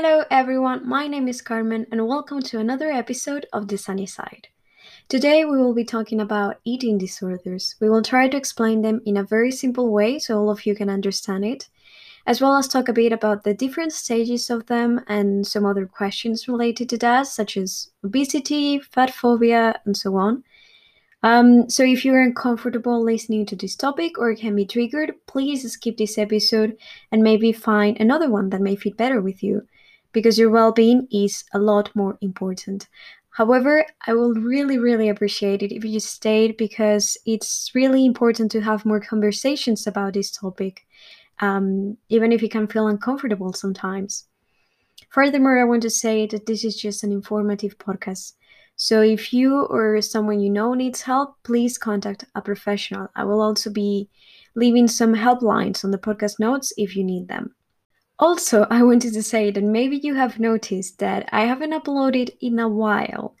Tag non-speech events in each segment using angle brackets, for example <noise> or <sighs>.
Hello, everyone. My name is Carmen, and welcome to another episode of The Sunny Side. Today, we will be talking about eating disorders. We will try to explain them in a very simple way so all of you can understand it, as well as talk a bit about the different stages of them and some other questions related to that, such as obesity, fat phobia, and so on. Um, so, if you're uncomfortable listening to this topic or it can be triggered, please skip this episode and maybe find another one that may fit better with you because your well being is a lot more important. However, I will really, really appreciate it if you stayed because it's really important to have more conversations about this topic, um, even if you can feel uncomfortable sometimes. Furthermore, I want to say that this is just an informative podcast. So if you or someone you know needs help, please contact a professional. I will also be leaving some helplines on the podcast notes if you need them. Also, I wanted to say that maybe you have noticed that I haven't uploaded in a while.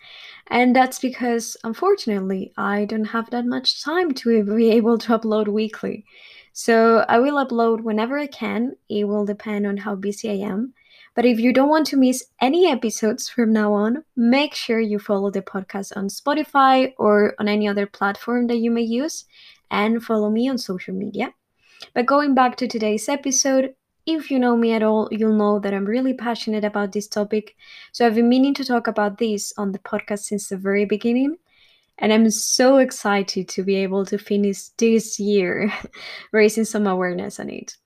And that's because, unfortunately, I don't have that much time to be able to upload weekly. So I will upload whenever I can. It will depend on how busy I am. But if you don't want to miss any episodes from now on, make sure you follow the podcast on Spotify or on any other platform that you may use and follow me on social media. But going back to today's episode, if you know me at all, you'll know that I'm really passionate about this topic. So I've been meaning to talk about this on the podcast since the very beginning. And I'm so excited to be able to finish this year <laughs> raising some awareness on it.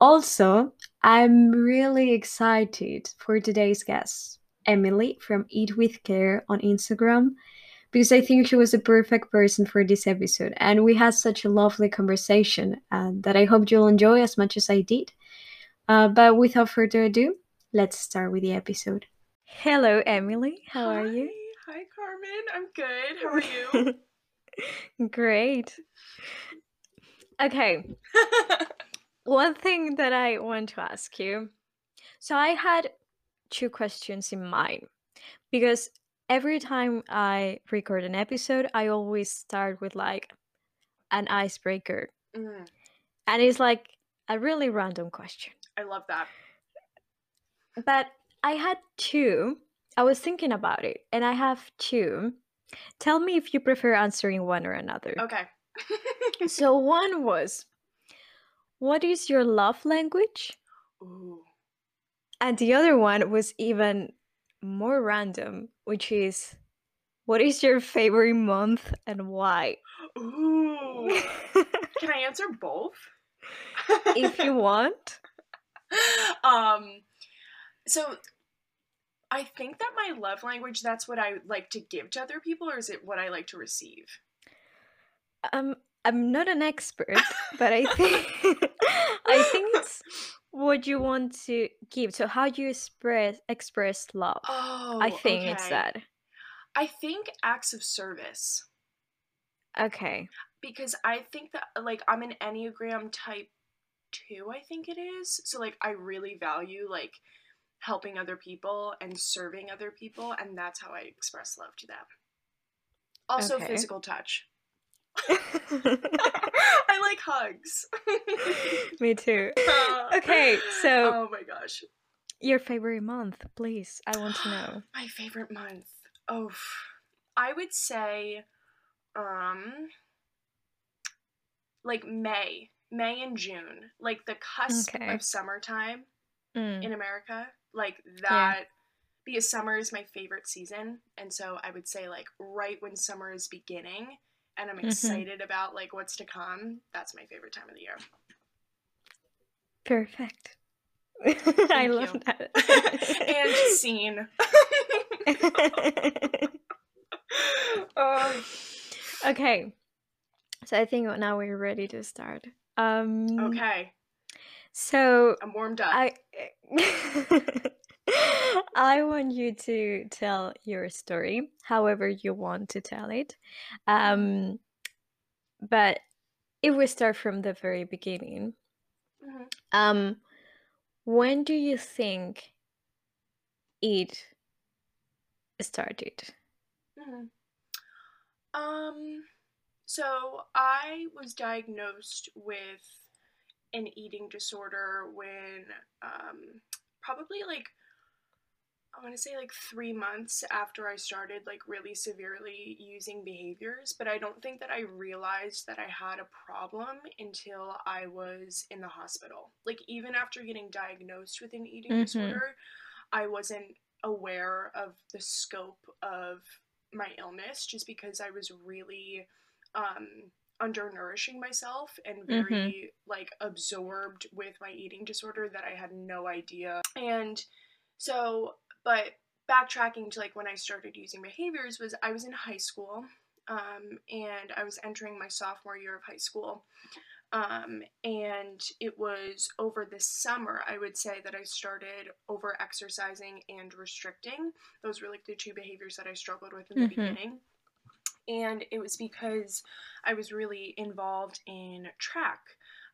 Also, I'm really excited for today's guest, Emily from Eat with Care on Instagram, because I think she was a perfect person for this episode. And we had such a lovely conversation uh, that I hope you'll enjoy as much as I did. Uh, but without further ado, let's start with the episode. Hello, Emily. How Hi. are you? Hi, Carmen. I'm good. How are you? <laughs> Great. Okay, <laughs> one thing that I want to ask you. So I had two questions in mind because every time I record an episode, I always start with like an icebreaker. Mm, And it's like a really random question. I love that. But I had two. I was thinking about it, and I have two. Tell me if you prefer answering one or another. Okay. <laughs> So, one was, What is your love language? Ooh. And the other one was even more random, which is, What is your favorite month and why? Ooh. <laughs> Can I answer both? if you <laughs> want. <laughs> um so I think that my love language that's what I like to give to other people or is it what I like to receive? Um, I'm not an expert, but I think <laughs> I think it's what you want to give. So how do you express express love. Oh, I think it's okay. that. I think acts of service Okay. because I think that like I'm an Enneagram type 2, I think it is. So like I really value like helping other people and serving other people and that's how I express love to them. Also Okay. physical touch. <laughs> <laughs> I like hugs. <laughs> Me too. Uh, Okay, so Oh my gosh. your favorite month, please. I want to know. <gasps> My favorite month. Oh, I would say, um, like May, May and June, like the cusp Okay. of summertime Mm, in America, like that. Because summer is my favorite season, and so I would say like right when summer is beginning, and I'm Mhm. excited about like what's to come. That's my favorite time of the year. Perfect. <laughs> I love you. that. <laughs> and scene. um, <laughs> okay. So I think now we're ready to start. Um okay, so I'm warmed up. I <laughs> I want you to tell your story however you want to tell it. Um but if we start from the very beginning, Mhm. um when do you think it started? Mhm. Um, so I was diagnosed with an eating disorder when um, probably like I want to say like three months after I started like really severely using behaviors, but I don't think that I realized that I had a problem until I was in the hospital. Like even after getting diagnosed with an eating Mhm. disorder, I wasn't aware of the scope of my illness just because I was really um undernourishing myself and Mhm. very like absorbed with my eating disorder that I had no idea. And so, but backtracking to like when I started using behaviors was I was in high school um, and I was entering my sophomore year of high school. Um, and it was over the summer, I would say, that I started over exercising and restricting. Those were like the two behaviors that I struggled with in the Mhm. beginning. And it was because I was really involved in track.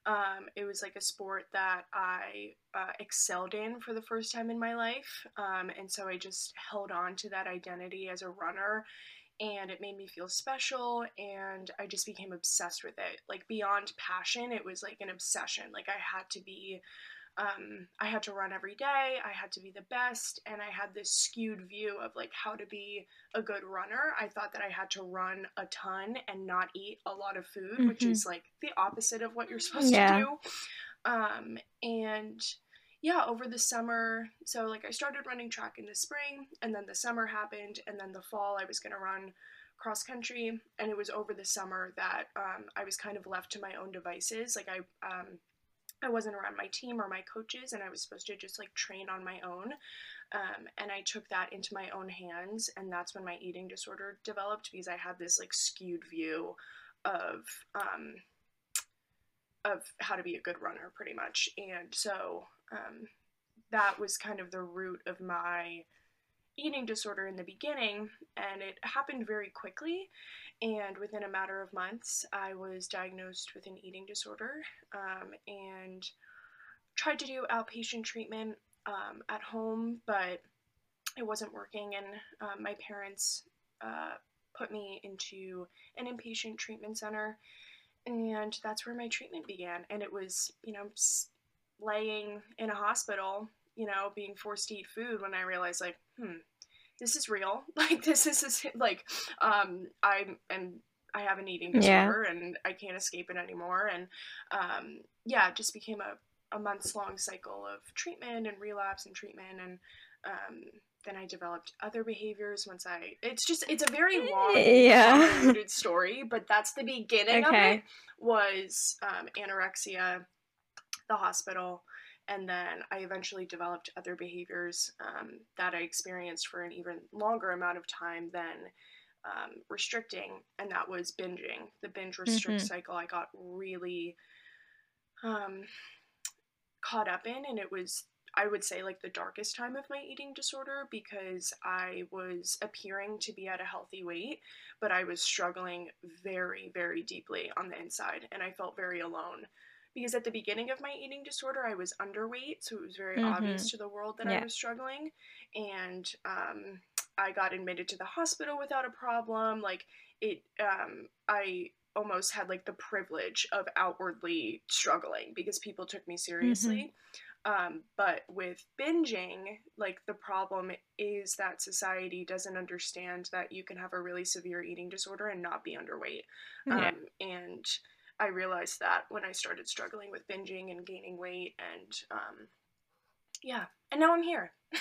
Um, it was like a sport that I uh, excelled in for the first time in my life. Um, and so I just held on to that identity as a runner and it made me feel special and I just became obsessed with it. Like beyond passion, it was like an obsession. Like I had to be um, I had to run every day, I had to be the best, and I had this skewed view of like how to be a good runner. I thought that I had to run a ton and not eat a lot of food, which Mhm. is like the opposite of what you're supposed Yeah. to do. Um, and yeah, over the summer, so like I started running track in the spring, and then the summer happened, and then the fall I was gonna run cross country, and it was over the summer that um, I was kind of left to my own devices. Like I um, I wasn't around my team or my coaches, and I was supposed to just like train on my own. Um, and I took that into my own hands, and that's when my eating disorder developed because I had this like skewed view of um, of how to be a good runner, pretty much. And so um, that was kind of the root of my eating disorder in the beginning, and it happened very quickly. And within a matter of months, I was diagnosed with an eating disorder um, and tried to do outpatient treatment um, at home, but it wasn't working. And um, my parents uh, put me into an inpatient treatment center, and that's where my treatment began. And it was, you know, laying in a hospital, you know, being forced to eat food when I realized, like, hmm, this is real. <laughs> Like, this is, is like, um, I am. And I have an eating Yeah. disorder and I can't escape it anymore. And um, yeah, it just became a, a months long cycle of treatment and relapse and treatment. And um, then I developed other behaviors once I. It's just, it's a very long, Yeah. story, but that's the beginning of it Okay. was um, anorexia, the hospital, and then I eventually developed other behaviors um, that I experienced for an even longer amount of time than um, restricting, and that was binging. The binge restrict Mhm. cycle I got really um, caught up in, and it was. I would say like the darkest time of my eating disorder because I was appearing to be at a healthy weight, but I was struggling very, very deeply on the inside, and I felt very alone. Because at the beginning of my eating disorder, I was underweight, so it was very obvious Mhm. to the world that Yeah. I was struggling. And um, I got admitted to the hospital without a problem. Like, it, um, I almost had like the privilege of outwardly struggling because people took me seriously. Um, but with binging, like the problem is that society doesn't understand that you can have a really severe eating disorder and not be underweight. Yeah. Um, and I realized that when I started struggling with binging and gaining weight, and um, yeah, and now I'm here. <laughs>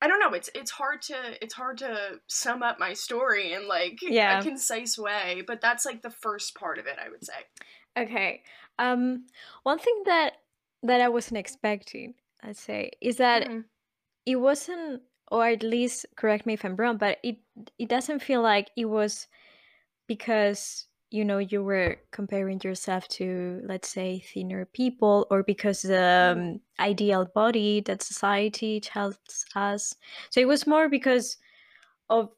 I don't know. It's it's hard to it's hard to sum up my story in like Yeah. a concise way, but that's like the first part of it. I would say. Okay. Um, one thing that that I wasn't expecting, I'd say, is that Mhm. it wasn't, or at least correct me if I'm wrong, but it it doesn't feel like it was because you know you were comparing yourself to let's say thinner people or because the Mhm. um, ideal body that society tells us so it was more because of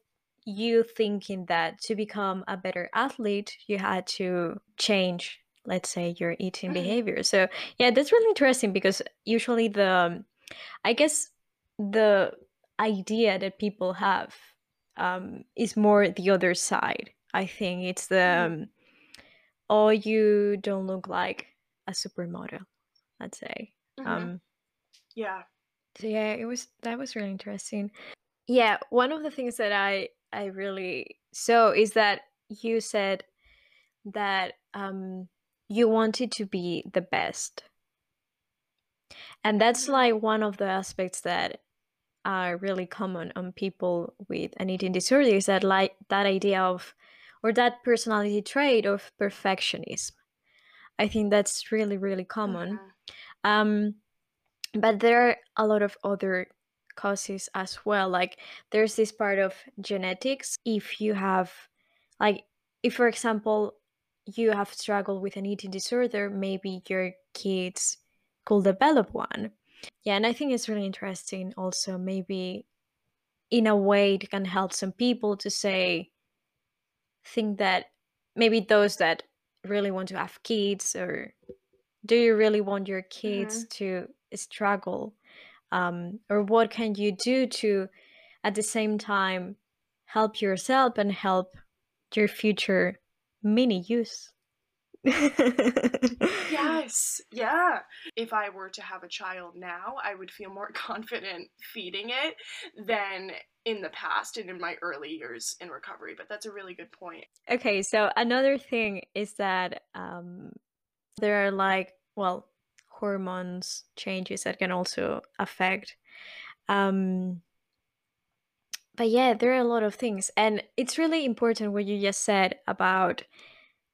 you thinking that to become a better athlete you had to change let's say your eating Mhm. behavior so yeah that's really interesting because usually the um, i guess the idea that people have um, is more the other side i think it's the Mhm. um, oh you don't look like a supermodel let's say Mhm. um Yeah. So yeah, it was that was really interesting. Yeah, one of the things that I I really saw is that you said that um you wanted to be the best. And that's Mhm. like one of the aspects that are really common on people with an eating disorder is that like that idea of or that personality trait of perfectionism. I think that's really really common. Mhm. Um but there are a lot of other causes as well like there's this part of genetics if you have like if for example you have struggled with an eating disorder maybe your kids could develop one yeah and i think it's really interesting also maybe in a way it can help some people to say think that maybe those that really want to have kids or do you really want your kids Mhm. to struggle um, or what can you do to at the same time help yourself and help your future mini use <laughs> Yes, yeah. If I were to have a child now, I would feel more <laughs> confident feeding it than in the past and in my early years in recovery. But that's a really good point. okay so another thing is that um, there are like well hormones changes that can also affect um, but yeah there are a lot of things and it's really important what you just said about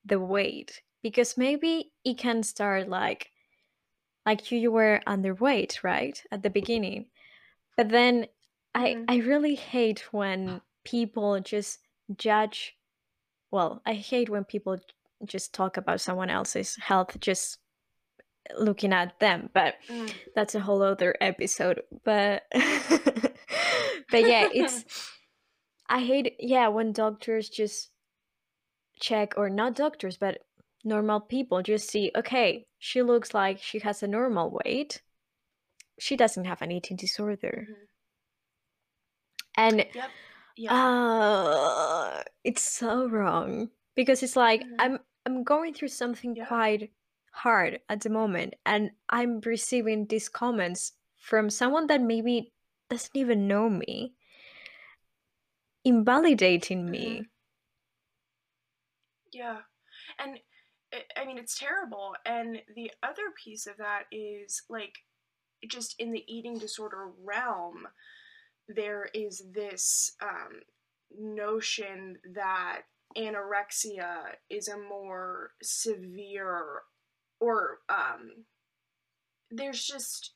the weight because maybe it can start like like you, were underweight right at the beginning but then i Mhm. i really hate when people just judge well i hate when people just talk about someone else's health just looking at them but Mm. that's a whole other episode but <laughs> but yeah it's <laughs> i hate yeah when doctors just check or not doctors but normal people just see okay she looks like she has a normal weight she doesn't have an eating disorder Mhm. and Yep. Yeah. uh it's so wrong because it's like Mhm. i'm i'm going through something Yeah. quite hard at the moment and i'm receiving these comments from someone that maybe doesn't even know me invalidating me Mhm. Yeah. And I- mean, it's terrible. And the other piece of that is like, just in the eating disorder realm, there is this um, notion that anorexia is a more severe, or um, there's just,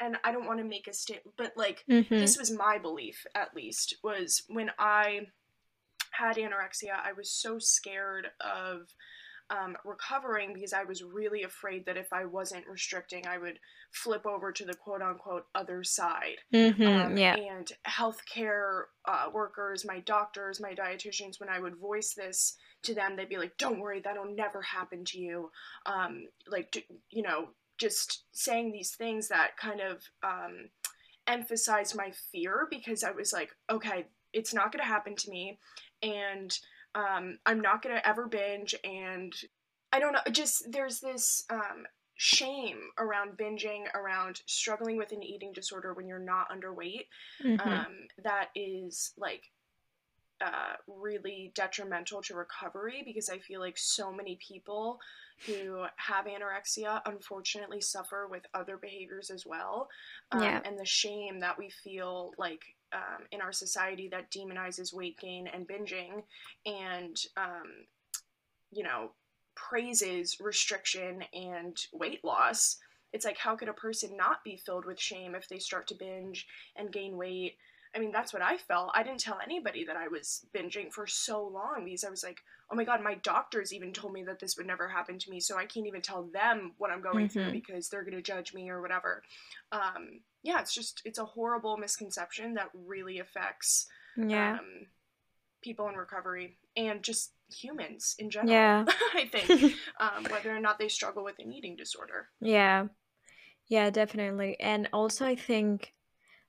and I don't want to make a statement, but like, Mhm. this was my belief at least, was when I had anorexia, I was so scared of um, recovering because I was really afraid that if I wasn't restricting, I would flip over to the quote unquote other side. Mhm, Um, yeah. And healthcare uh, workers, my doctors, my dietitians, when I would voice this to them, they'd be like, "Don't worry, that'll never happen to you." Um, like, you know, just saying these things that kind of um, emphasized my fear because I was like, "Okay, it's not going to happen to me," and um, I'm not going to ever binge. And I don't know, just there's this um, shame around binging, around struggling with an eating disorder when you're not underweight. Mhm. Um, that is like uh, really detrimental to recovery because I feel like so many people who have anorexia unfortunately suffer with other behaviors as well. Um, Yeah. And the shame that we feel like um, in our society that demonizes weight gain and binging and, um, you know, praises restriction and weight loss. It's like, how could a person not be filled with shame if they start to binge and gain weight? I mean, that's what I felt. I didn't tell anybody that I was binging for so long because I was like, oh my God, my doctors even told me that this would never happen to me. So I can't even tell them what I'm going through Mhm. because they're going to judge me or whatever. Um, yeah, it's just, it's a horrible misconception that really affects Yeah. um, people in recovery and just humans in general. Yeah. <laughs> I think, <laughs> um, whether or not they struggle with an eating disorder. Yeah. Yeah, definitely. And also I think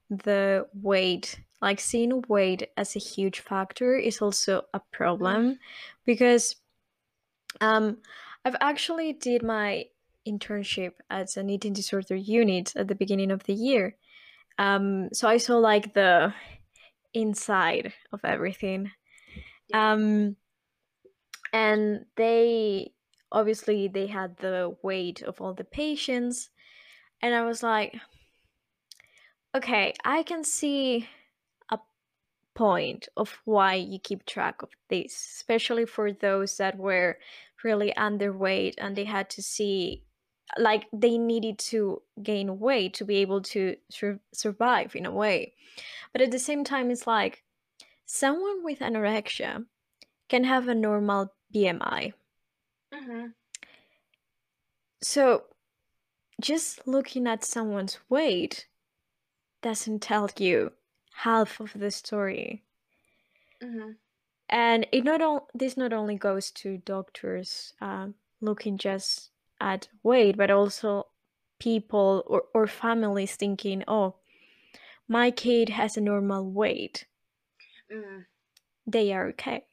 the weight, like seeing weight as a huge factor is also a problem because um I've actually did my internship at an eating disorder unit at the beginning of the year. Um, so I saw like the inside of everything. Um, and they obviously they had the weight of all the patients, and I was like, okay, I can see a point of why you keep track of this, especially for those that were really underweight and they had to see like they needed to gain weight to be able to sur- survive in a way. But at the same time, it's like someone with anorexia can have a normal BMI. hmm So just looking at someone's weight doesn't tell you half of the story. hmm And it not all this not only goes to doctors um, looking just at weight, but also people or, or families thinking, oh, my kid has a normal weight. Mm, They are okay.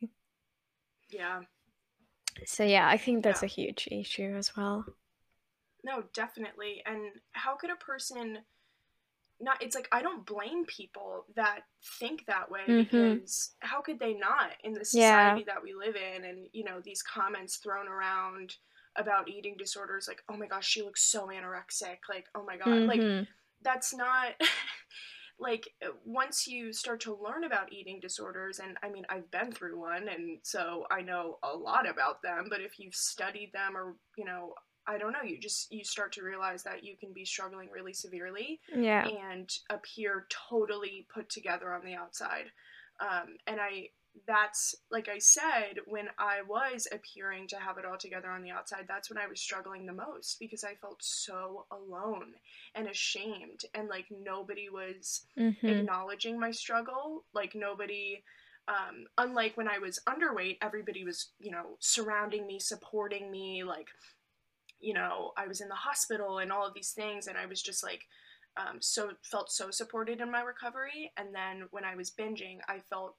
yeah. So yeah, I think that's Yeah. a huge issue as well. No, definitely. And how could a person not it's like I don't blame people that think that way Mhm. because how could they not in the Yeah. society that we live in and you know these comments thrown around about eating disorders like oh my gosh she looks so anorexic like oh my god like Mhm. that's not <laughs> like once you start to learn about eating disorders and i mean i've been through one and so i know a lot about them but if you've studied them or you know i don't know you just you start to realize that you can be struggling really severely yeah. and appear totally put together on the outside um, and i that's like i said when i was appearing to have it all together on the outside that's when i was struggling the most because i felt so alone and ashamed and like nobody was Mhm. acknowledging my struggle like nobody um, unlike when i was underweight everybody was you know surrounding me supporting me like you know i was in the hospital and all of these things and i was just like um, so felt so supported in my recovery and then when i was binging i felt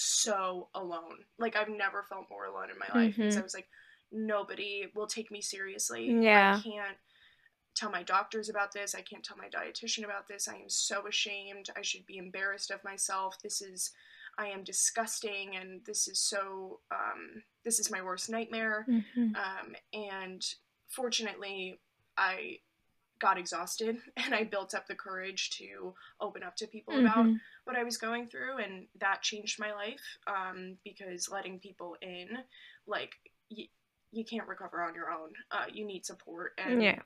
so alone like i've never felt more alone in my life because Mhm. i was like nobody will take me seriously Yeah. i can't tell my doctors about this. I can't tell my dietitian about this. I am so ashamed. I should be embarrassed of myself. This is, I am disgusting, and this is so, um, this is my worst nightmare. Mhm. Um, and fortunately, I got exhausted <laughs> and I built up the courage to open up to people about Mhm. What I was going through, and that changed my life um, because letting people in, like, y- you can't recover on your own. Uh, you need support, and Yeah.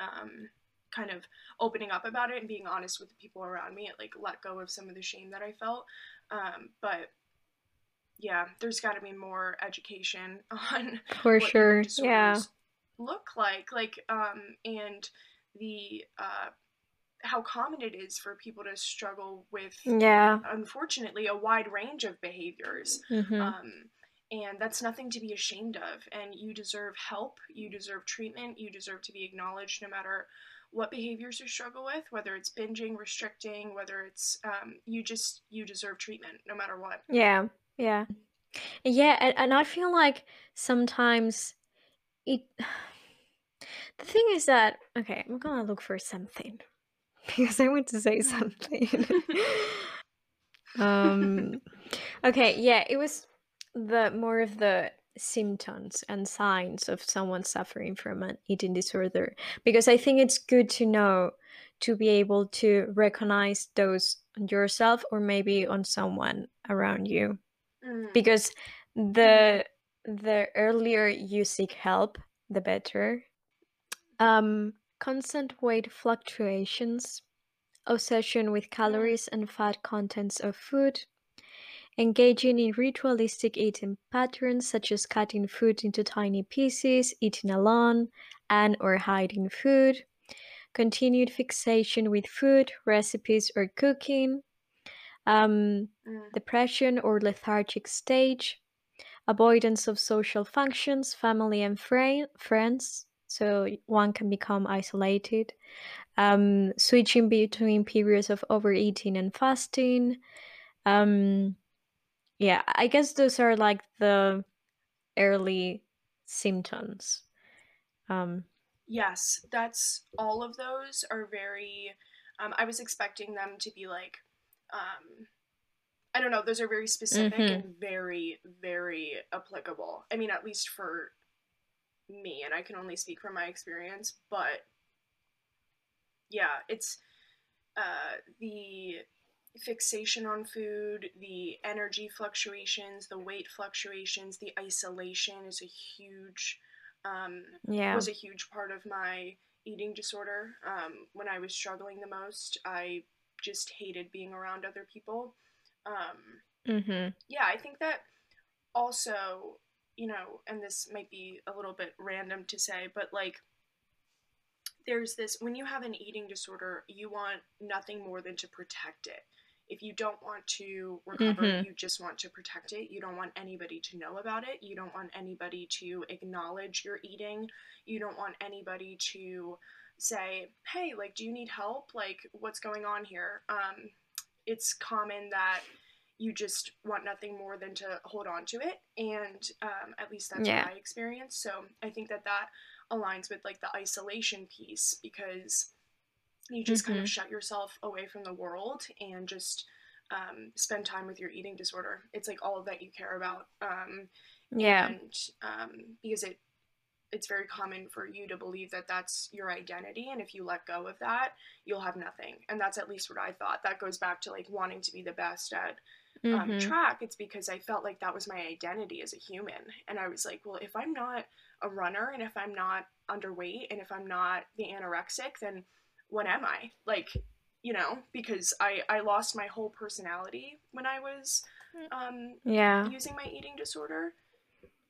um, kind of opening up about it and being honest with the people around me. It like let go of some of the shame that I felt. Um, but yeah, there's got to be more education <laughs> on For what sure. Yeah. look like, like, um, and the uh, how common it is for people to struggle with, Yeah. unfortunately, a wide range of behaviors. Mhm. Um, and that's nothing to be ashamed of. And you deserve help, you deserve treatment, you deserve to be acknowledged no matter what behaviors you struggle with, whether it's binging, restricting, whether it's um, you just you deserve treatment no matter what. Yeah. Yeah. Yeah, and, and I feel like sometimes it <sighs> the thing is that okay, I'm gonna look for something <laughs> because I want to say <laughs> something. <laughs> um okay, yeah, it was the more of the symptoms and signs of someone suffering from an eating disorder. Because I think it's good to know to be able to recognize those on yourself or maybe on someone around you. Mm, because the the earlier you seek help the better. Um constant weight fluctuations obsession with calories and fat contents of food engaging in ritualistic eating patterns such as cutting food into tiny pieces eating alone and or hiding food continued fixation with food recipes or cooking um, mm, depression or lethargic stage, avoidance of social functions, family and fri- friends, so one can become isolated, um, switching between periods of overeating and fasting. Um, yeah, I guess those are like the early symptoms. Um, Yes, that's all of those are very Um, I was expecting them to be like, um, I don't know, those are very specific Mhm. and very, very applicable. I mean, at least for me, and I can only speak from my experience, but yeah, it's uh, the fixation on food, the energy fluctuations, the weight fluctuations, the isolation is a huge um, Yeah. was a huge part of my eating disorder. Um, when I was struggling the most, I just hated being around other people. Um, mm-hmm. yeah, I think that also, you know, and this might be a little bit random to say, but like there's this when you have an eating disorder, you want nothing more than to protect it. If you don't want to recover, Mhm. you just want to protect it. You don't want anybody to know about it. You don't want anybody to acknowledge your eating. You don't want anybody to say, "Hey, like do you need help? Like what's going on here?" Um it's common that you just want nothing more than to hold on to it and um, at least that's Yeah. what i experienced so i think that that aligns with like the isolation piece because you just kind of Mhm. shut yourself away from the world and just um, spend time with your eating disorder it's like all that you care about um, Yeah. and um, because it it's very common for you to believe that that's your identity and if you let go of that you'll have nothing and that's at least what i thought that goes back to like wanting to be the best at um, Mhm. track it's because i felt like that was my identity as a human and i was like well if i'm not a runner and if i'm not underweight and if i'm not the anorexic then what am i like you know because i i lost my whole personality when i was um Yeah. using my eating disorder.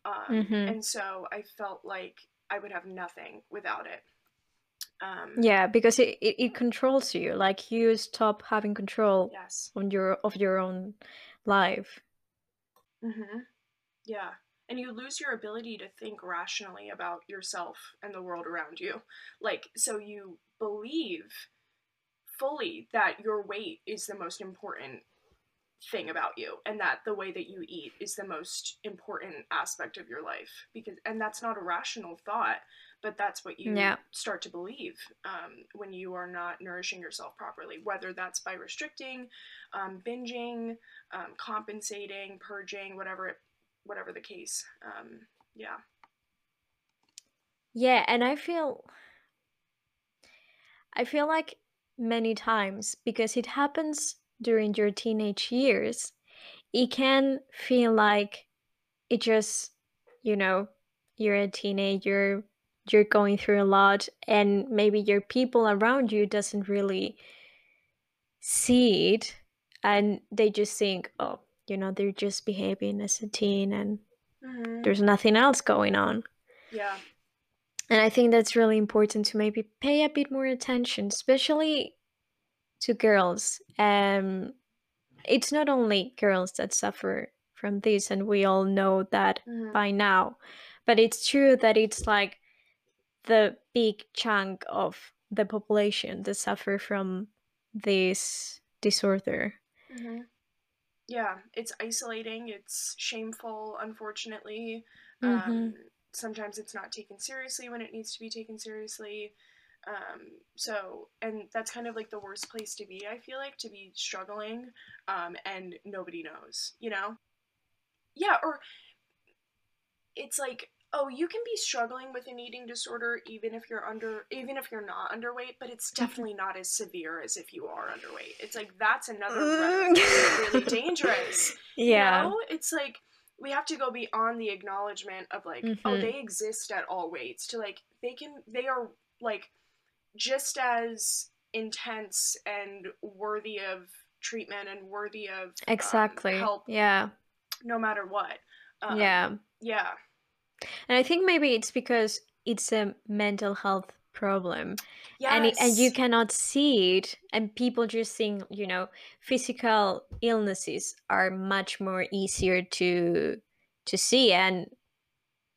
Um, Mhm. And so I felt like I would have nothing without it. Um, Yeah, because it, it, it controls you. Like you stop having control Yes. on your of your own life. hmm Yeah. And you lose your ability to think rationally about yourself and the world around you. Like, so you believe fully that your weight is the most important thing about you and that the way that you eat is the most important aspect of your life because and that's not a rational thought but that's what you Yeah. start to believe um, when you are not nourishing yourself properly whether that's by restricting um, binging um, compensating purging whatever it, whatever the case um, yeah Yeah, and I feel I feel like many times because it happens during your teenage years, it can feel like it just, you know, you're a teenager, you're going through a lot and maybe your people around you doesn't really see it and they just think, oh, you know, they're just behaving as a teen and hmm there's nothing else going on. yeah And I think that's really important to maybe pay a bit more attention, especially to girls. Um, it's not only girls that suffer from this, and we all know that Mhm. by now, but it's true that it's like the big chunk of the population that suffer from this disorder. hmm Yeah, it's isolating. It's shameful, unfortunately. Mm-hmm. Um, sometimes it's not taken seriously when it needs to be taken seriously. Um, so, and that's kind of like the worst place to be, I feel like, to be struggling um, and nobody knows, you know? Yeah, or it's like, oh, you can be struggling with an eating disorder even if you're under, even if you're not underweight, but it's definitely not as severe as if you are underweight. It's like, that's another Mm. really <laughs> dangerous. You yeah. know? It's like we have to go beyond the acknowledgement of like, oh, Mhm. they exist at all weights to like they can they are like just as intense and worthy of treatment and worthy of um, Exactly. help Yeah. no matter what. Um, yeah. Yeah. And I think maybe it's because it's a mental health problem. Yes. And, it, and you cannot see it, and people just think, you know, physical illnesses are much more easier to to see. And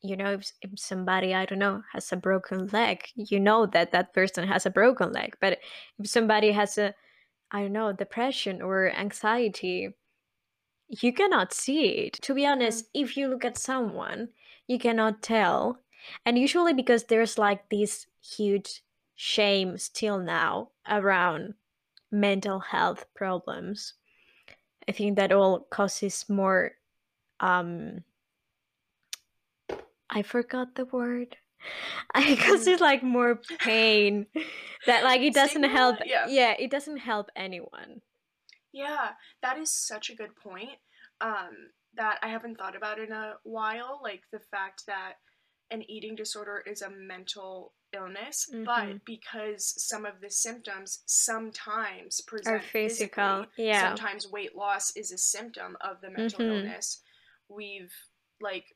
you know, if, if somebody I don't know has a broken leg, you know that that person has a broken leg. But if somebody has a I don't know depression or anxiety, you cannot see it. To be honest, mm-hmm. if you look at someone, you cannot tell. And usually because there's like this huge shame still now around mental health problems. I think that all causes more um I forgot the word. <laughs> I causes like more pain that like it doesn't Stigma? help Yeah. yeah, it doesn't help anyone. Yeah, that is such a good point. Um, that I haven't thought about in a while, like the fact that an eating disorder is a mental illness, Mhm. but because some of the symptoms sometimes present Or physical. Yeah. sometimes weight loss is a symptom of the mental Mhm. illness. We've like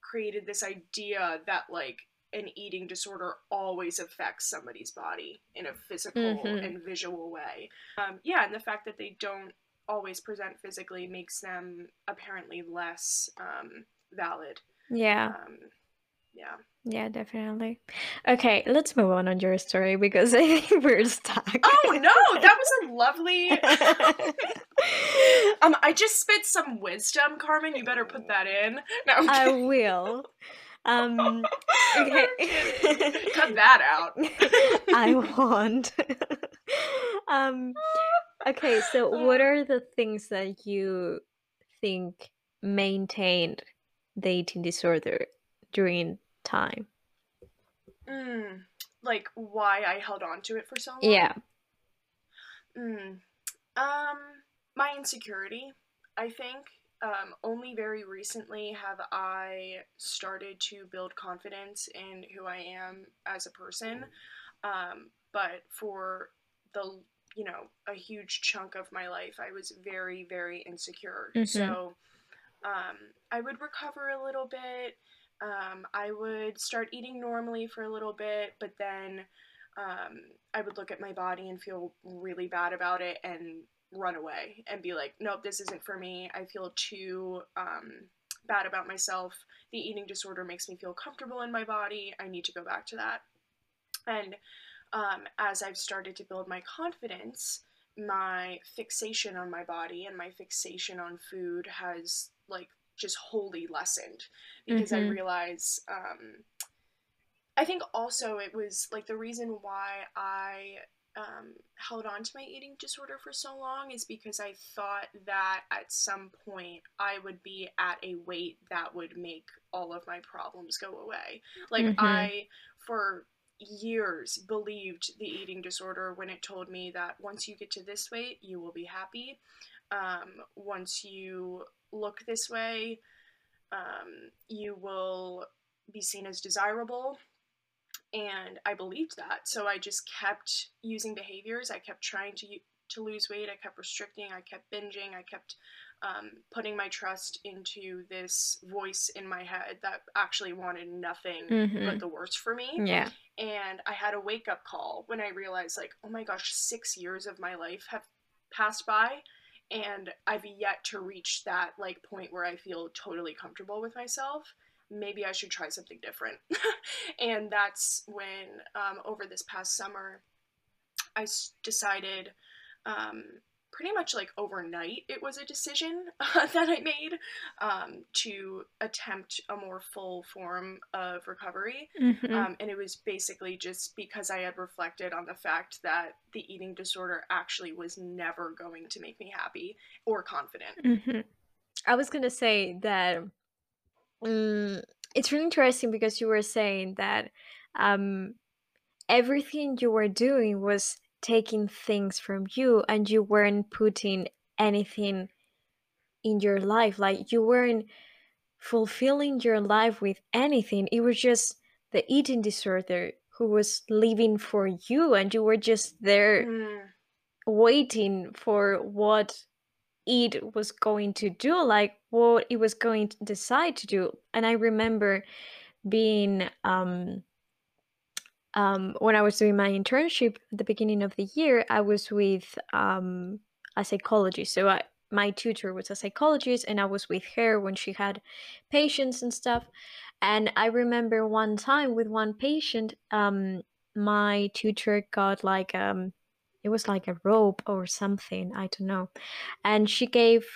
created this idea that like an eating disorder always affects somebody's body in a physical Mhm. and visual way. Um, yeah, and the fact that they don't always present physically makes them apparently less um, valid. Yeah. Um, yeah. Yeah, definitely. Okay, let's move on on your story because <laughs> I think we're stuck. Oh no, that was a lovely. <laughs> um, I just spit some wisdom, Carmen. You better put that in. No, I will. Um <laughs> okay. Cut that out. I won't. um okay, so <laughs> what are the things that you think maintained the eating disorder during time? Mm, like why I held on to it for so long. Yeah. Mm. Um, my insecurity, I think. Um, only very recently have I started to build confidence in who I am as a person. Um, but for the, you know, a huge chunk of my life, I was very, very insecure. Mhm. So, um, I would recover a little bit. Um, I would start eating normally for a little bit, but then um, I would look at my body and feel really bad about it and run away and be like, nope, this isn't for me. I feel too um, bad about myself. The eating disorder makes me feel comfortable in my body. I need to go back to that. And um, as I've started to build my confidence, my fixation on my body and my fixation on food has like just wholly lessened because I Mhm. realize um, I think also it was like the reason why I um, held on to my eating disorder for so long is because I thought that at some point I would be at a weight that would make all of my problems go away. Like Mhm. I, for years, believed the eating disorder when it told me that once you get to this weight, you will be happy. Um, once you look this way, um, you will be seen as desirable and I believed that. So I just kept using behaviors. I kept trying to to lose weight. I kept restricting. I kept binging. I kept um, putting my trust into this voice in my head that actually wanted nothing but Mhm. the worst for me. Yeah. And I had a wake up call when I realized, like, oh my gosh, six years of my life have passed by, and I've yet to reach that like point where I feel totally comfortable with myself. Maybe I should try something different. <laughs> and that's when, um, over this past summer, I s- decided, um, pretty much like overnight, it was a decision <laughs> that I made um, to attempt a more full form of recovery. Mhm. Um, and it was basically just because I had reflected on the fact that the eating disorder actually was never going to make me happy or confident. Mhm. I was gonna say that mm, it's really interesting because you were saying that um, everything you were doing was taking things from you and you weren't putting anything in your life. Like you weren't fulfilling your life with anything. It was just the eating disorder who was living for you and you were just there Mm, waiting for what it was going to do, like what it was going to decide to do. And I remember being um um when I was doing my internship at the beginning of the year, I was with um a psychologist. So I my tutor was a psychologist and I was with her when she had patients and stuff. And I remember one time with one patient, um, my tutor got like um it was like a rope or something, I don't know. And she gave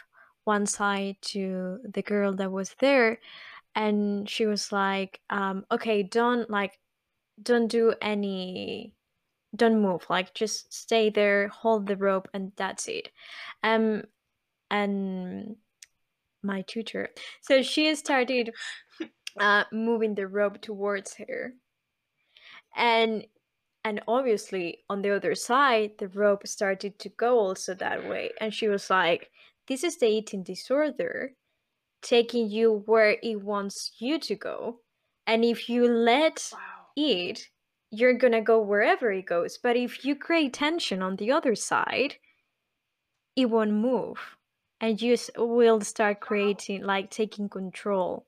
one side to the girl that was there and she was like, um, okay, don't like don't do any don't move like just stay there hold the rope and that's it. Um and my tutor so she started uh moving the rope towards her. And and obviously on the other side the rope started to go also that way. And she was like this is the eating disorder taking you where it wants you to go. And if you let Wow. It you're gonna go wherever it goes but if you create tension on the other side it won't move and you will start creating like taking control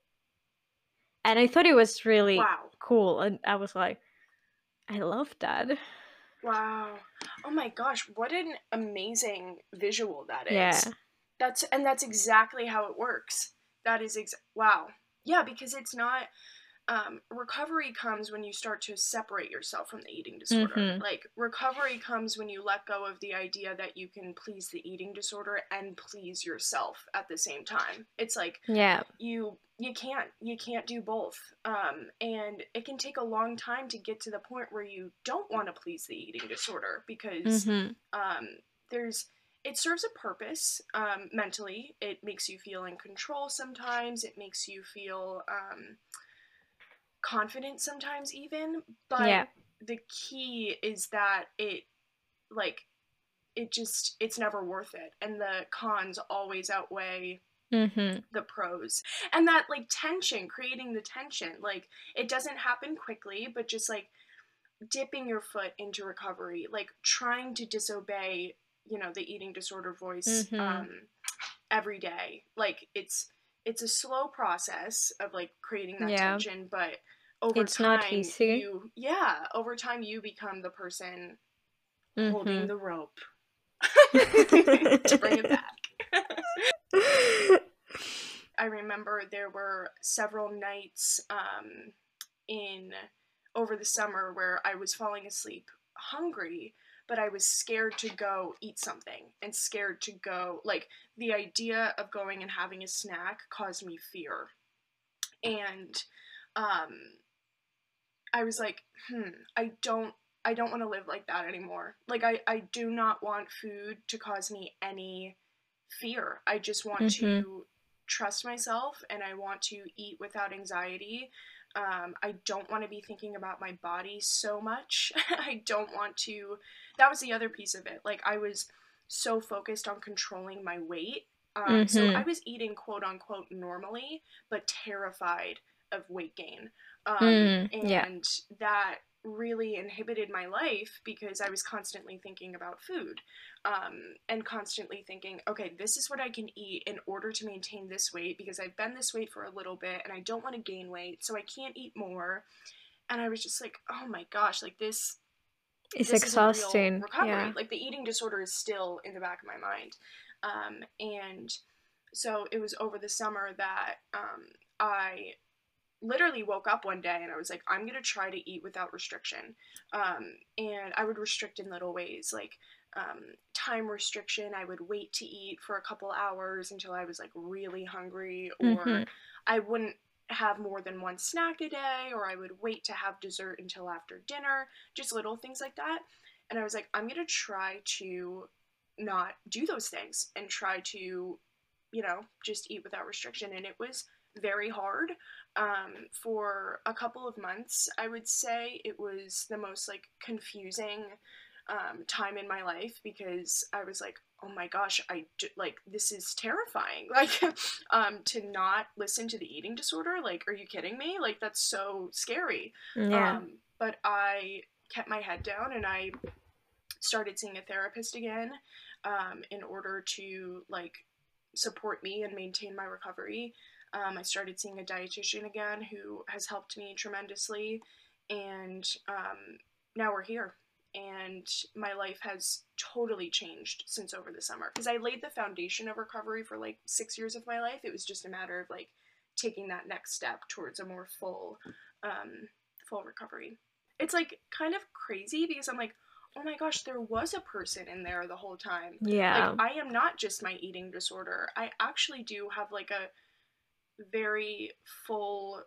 and i thought it was really Wow. cool and i was like i love that Wow. Oh my gosh, what an amazing visual that is. yeah That's and that's exactly how it works. That is ex- wow. Yeah, because it's not um, recovery comes when you start to separate yourself from the eating disorder. Mhm. Like recovery comes when you let go of the idea that you can please the eating disorder and please yourself at the same time. It's like yeah you you can't you can't do both um, and it can take a long time to get to the point where you don't want to please the eating disorder because hmm um, there's it serves a purpose um, mentally it makes you feel in control sometimes it makes you feel um, confident sometimes even but Yeah. the key is that it like it just it's never worth it and the cons always outweigh hmm the pros and that like tension creating the tension like it doesn't happen quickly but just like dipping your foot into recovery like trying to disobey you know the eating disorder voice Mhm. um every day like it's it's a slow process of like creating that Yeah. tension but over It's time not easy. you yeah over time you become the person holding Mhm. the rope <laughs> to bring it <laughs> back <laughs> I remember there were several nights um, in over the summer where I was falling asleep hungry, but I was scared to go eat something and scared to go like the idea of going and having a snack caused me fear. And um I was like, hmm, I don't I don't want to live like that anymore. Like I I do not want food to cause me any fear. I just want to trust myself and I want to eat without anxiety. Um, I don't want to be thinking about my body so much. <laughs> I don't want to. That was the other piece of it. Like, I was so focused on controlling my weight. Um, So Mhm. I was eating quote unquote normally, but terrified of weight gain. Um, Mm, yeah. and that really inhibited my life because I was constantly thinking about food um, and constantly thinking, okay, this is what I can eat in order to maintain this weight because I've been this weight for a little bit and I don't want to gain weight, so I can't eat more. And I was just like, oh my gosh, like this, It's this is a real exhausting. recovery. Yeah. Like the eating disorder is still in the back of my mind. Um, and so it was over the summer that um, I literally woke up one day and I was like, I'm gonna try to eat without restriction. Um, and I would restrict in little ways, like um, time restriction. I would wait to eat for a couple hours until I was like really hungry, or Mhm. I wouldn't have more than one snack a day, or I would wait to have dessert until after dinner, just little things like that. And I was like, I'm gonna try to not do those things and try to, you know, just eat without restriction. And it was very hard um, for a couple of months. I would say it was the most like confusing um, time in my life because I was like, oh my gosh, I d- like this is terrifying. <laughs> Like, um, to not listen to the eating disorder. Like, are you kidding me? Like, that's so scary. Yeah. Um, but I kept my head down and I started seeing a therapist again um, in order to like support me and maintain my recovery. Um, I started seeing a dietitian again who has helped me tremendously, and um, now we're here. And my life has totally changed since over the summer because I laid the foundation of recovery for like six years of my life. It was just a matter of like taking that next step towards a more full, um, full recovery. It's like kind of crazy because I'm like, oh my gosh, there was a person in there the whole time. Yeah. Like I am not just my eating disorder. I actually do have like a very full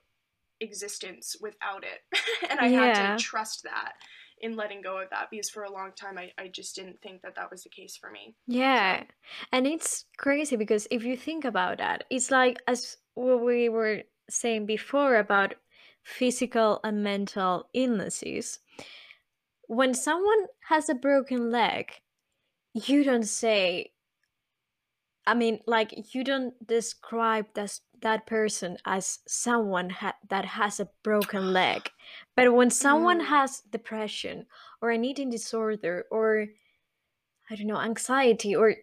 existence without it. <laughs> and I had to trust that. in letting go of that because for a long time I, I just didn't think that that was the case for me Yeah. And it's crazy because if you think about that, it's like as what we were saying before about physical and mental illnesses. When someone has a broken leg, you don't say, I mean, like, you don't describe this, that person as someone ha- that has a broken leg. But when someone Mm. has depression or an eating disorder or, I don't know, anxiety or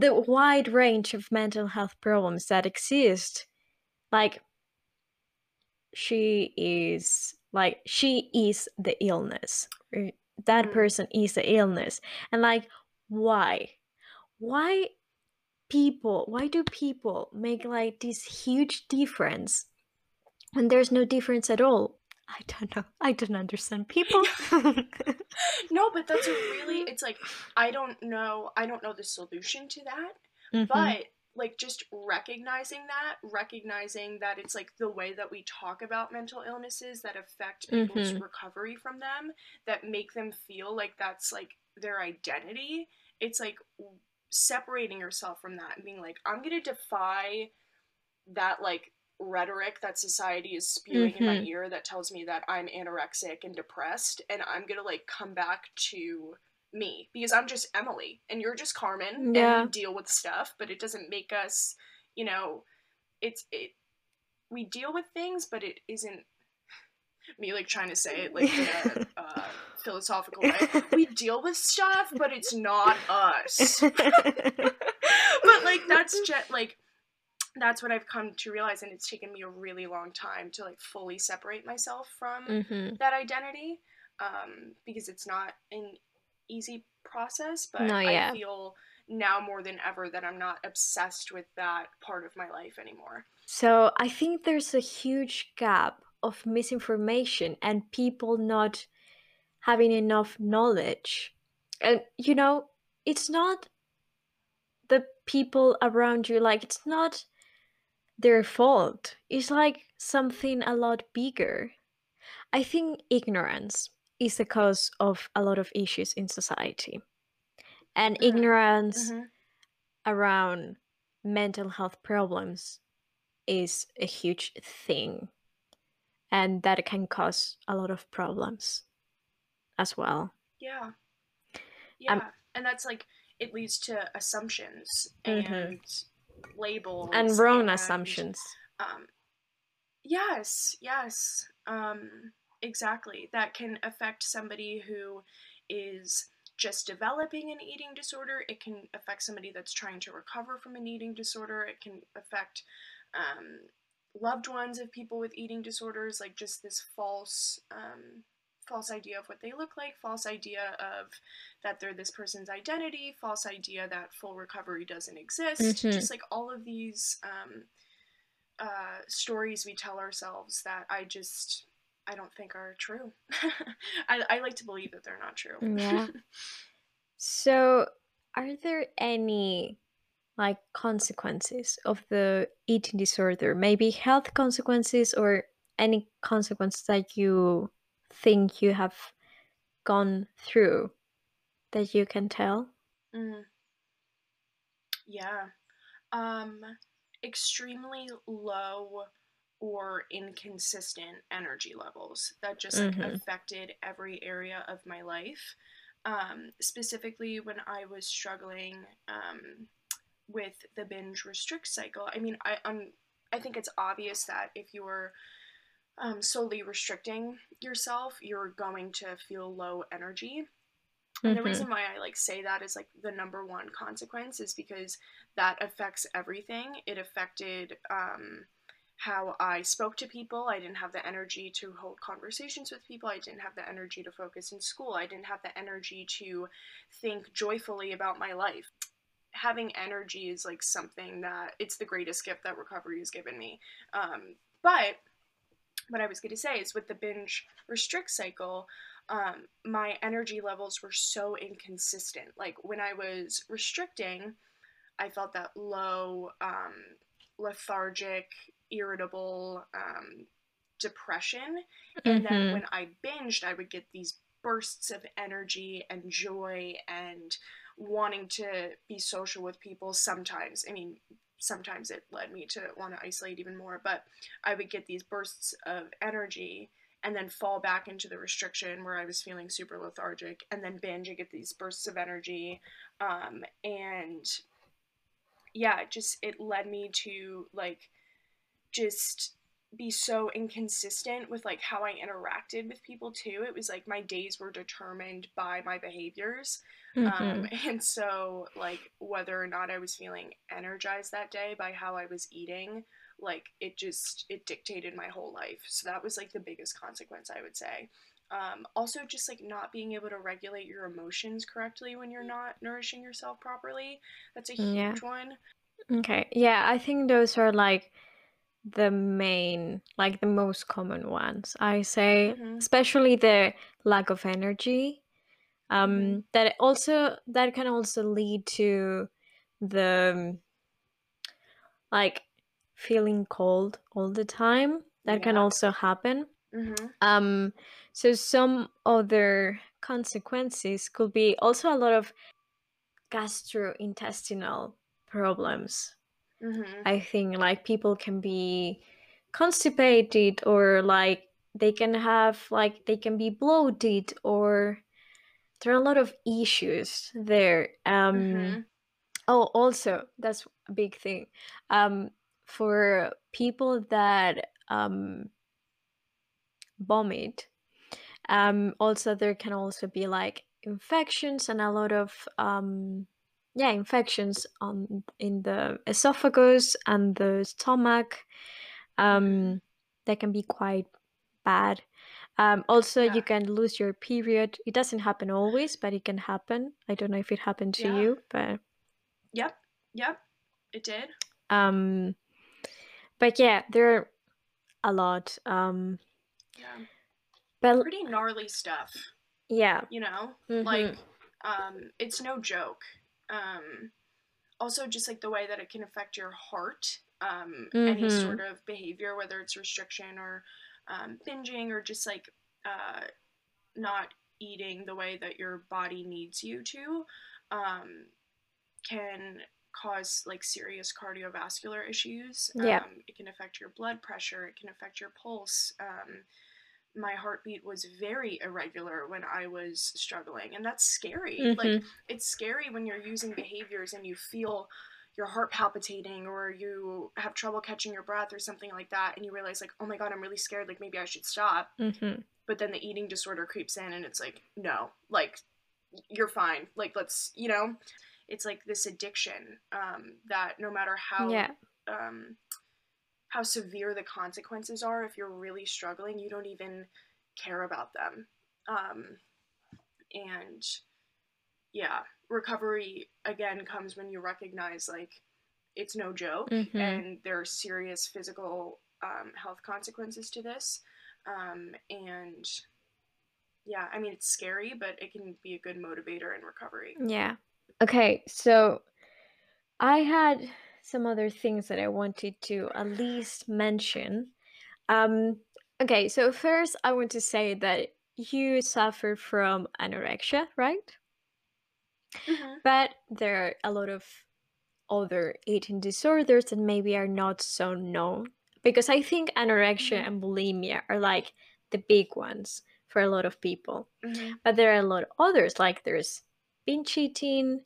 the wide range of mental health problems that exist, like, she is like she is the illness that Mm. person is the illness and like why why people why do people make like this huge difference when there's no difference at all i don't know <laughs> i don't understand people <laughs> no but that's a really <laughs> it's like i don't know i don't know the solution to that Mhm. but like just recognizing that recognizing that it's like the way that we talk about mental illnesses that affect people's Mhm. recovery from them that make them feel like that's like their identity it's like separating yourself from that and being like i'm gonna defy that like rhetoric that society is spewing in my Mhm. ear that tells me that i'm anorexic and depressed and i'm gonna like come back to me because I'm just Emily and you're just Carmen Yeah. and we deal with stuff, but it doesn't make us, you know, it's it we deal with things, but it isn't me like trying to say it like <laughs> in a uh, philosophical way. <laughs> We deal with stuff, but it's not us. <laughs> but like that's just like that's what I've come to realize and it's taken me a really long time to like fully separate myself from Mhm. that identity um, because it's not an easy process but No, yeah. i feel now more than ever that i'm not obsessed with that part of my life anymore So I think there's a huge gap of misinformation and people not having enough knowledge. And you know, it's not the people around you, like, it's not their fault. It's like something a lot bigger. I think ignorance is the cause of a lot of issues in society. And Mhm. ignorance Mhm. around mental health problems is a huge thing and that can cause a lot of problems as well. Yeah. Yeah and that's like it leads to assumptions Mhm. and labels and wrong and, assumptions. um yes yes um exactly. That can affect somebody who is just developing an eating disorder. It can affect somebody that's trying to recover from an eating disorder. It can affect um, loved ones of people with eating disorders like just this false um, false idea of what they look like false idea of that they're this person's identity false idea that full recovery doesn't exist Mhm. just like all of these um, uh, stories we tell ourselves that I just I don't think are true. <laughs> I, I like to believe that they're not true. yeah <laughs> so are there any like consequences of the eating disorder maybe health consequences or any consequence that you think you have gone through that you can tell Mm. Yeah. Um, extremely low or inconsistent energy levels that just like Mhm. affected every area of my life. Um, specifically when I was struggling um, with the binge restrict cycle. I mean, I um, I think it's obvious that if you're um, solely restricting yourself, you're going to feel low energy. And the Mhm. reason why I like say that is like the number one consequence is because that affects everything. It affected um, how I spoke to people. I didn't have the energy to hold conversations with people. I didn't have the energy to focus in school. I didn't have the energy to think joyfully about my life. Having energy is like something that it's the greatest gift that recovery has given me. Um, but what I was going to say is with the binge restrict cycle, um, my energy levels were so inconsistent. Like when I was restricting, I felt that low, um, lethargic, irritable, um, depression. And then Mhm. when I binged, I would get these bursts of energy and joy and wanting to be social with people sometimes. I mean, sometimes it led me to want to isolate even more, but I would get these bursts of energy and then fall back into the restriction where I was feeling super lethargic and then binge and get these bursts of energy. Um, and yeah, just it led me to like just be so inconsistent with like how I interacted with people too. It was like my days were determined by my behaviors. Um, Mhm. <laughs> and so like whether or not I was feeling energized that day by how I was eating, like it just it dictated my whole life. So that was like the biggest consequence I would say. Um, also just like not being able to regulate your emotions correctly when you're not nourishing yourself properly. That's a Yeah. huge one. Okay. Yeah, I think those are like the main, like the most common ones. I say, Mhm. especially the lack of energy. Um, Mhm. that also that can also lead to the like feeling cold all the time. That can also happen. Mhm. Um, so some other consequences could be also a lot of gastrointestinal problems. Mhm. I think like people can be constipated or like they can have like they can be bloated or there are a lot of issues there. Um Mhm. oh also that's a big thing. Um for people that um vomit um also there can also be like infections and a lot of um yeah infections on in the esophagus and the stomach um that can be quite bad um also Yeah. you can lose your period it doesn't happen always but it can happen i don't know if it happened to Yeah. you but Yep. Yep. It did. um but yeah there are a lot um Yeah. but Pretty gnarly stuff, yeah you know? mhm. Like um it's no joke. Um also just like the way that it can affect your heart. Um any Mhm. sort of behavior whether it's restriction or um binging or just like uh not eating the way that your body needs you to um can cause like serious cardiovascular issues. Yeah. Um, it can affect your blood pressure. It can affect your pulse. Um, my heartbeat was very irregular when I was struggling, and that's scary. Like Mhm. it's scary when you're using behaviors and you feel your heart palpitating or you have trouble catching your breath or something like that and you realize like oh my god i'm really scared like maybe i should stop. Mhm. but then the eating disorder creeps in and it's like no like you're fine. Like let's you know? It's like this addiction um, that no matter how Yeah. um, how severe the consequences are if you're really struggling you don't even care about them. Um, and yeah recovery again comes when you recognize like it's no joke Mhm. and there are serious physical um, health consequences to this um, and yeah i mean it's scary but it can be a good motivator in recovery Yeah. Okay, so I had some other things that I wanted to at least mention. Um, okay, so first I want to say that you suffer from anorexia, right? Mm-hmm. But there are a lot of other eating disorders that maybe are not so known. Because I think anorexia Mhm. and bulimia are like the big ones for a lot of people. Mm-hmm. But there are a lot of others, like there's binge eating.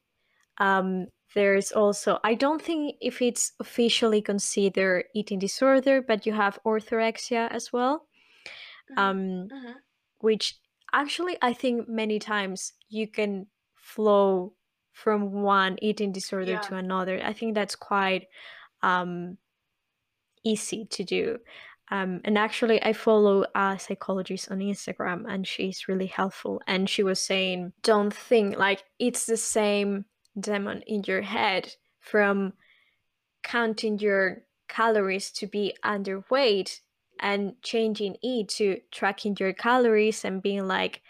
Um, there's also, I don't think if it's officially considered eating disorder, but you have orthorexia as well, um, Mm-hmm. which actually I think many times you can flow from one eating disorder Yeah. to another. I think that's quite um, easy to do. Um, and actually, I follow a psychologist on Instagram, and she's really helpful. And she was saying, don't think like it's the same demon in your head from counting your calories to be underweight and changing it to tracking your calories and being like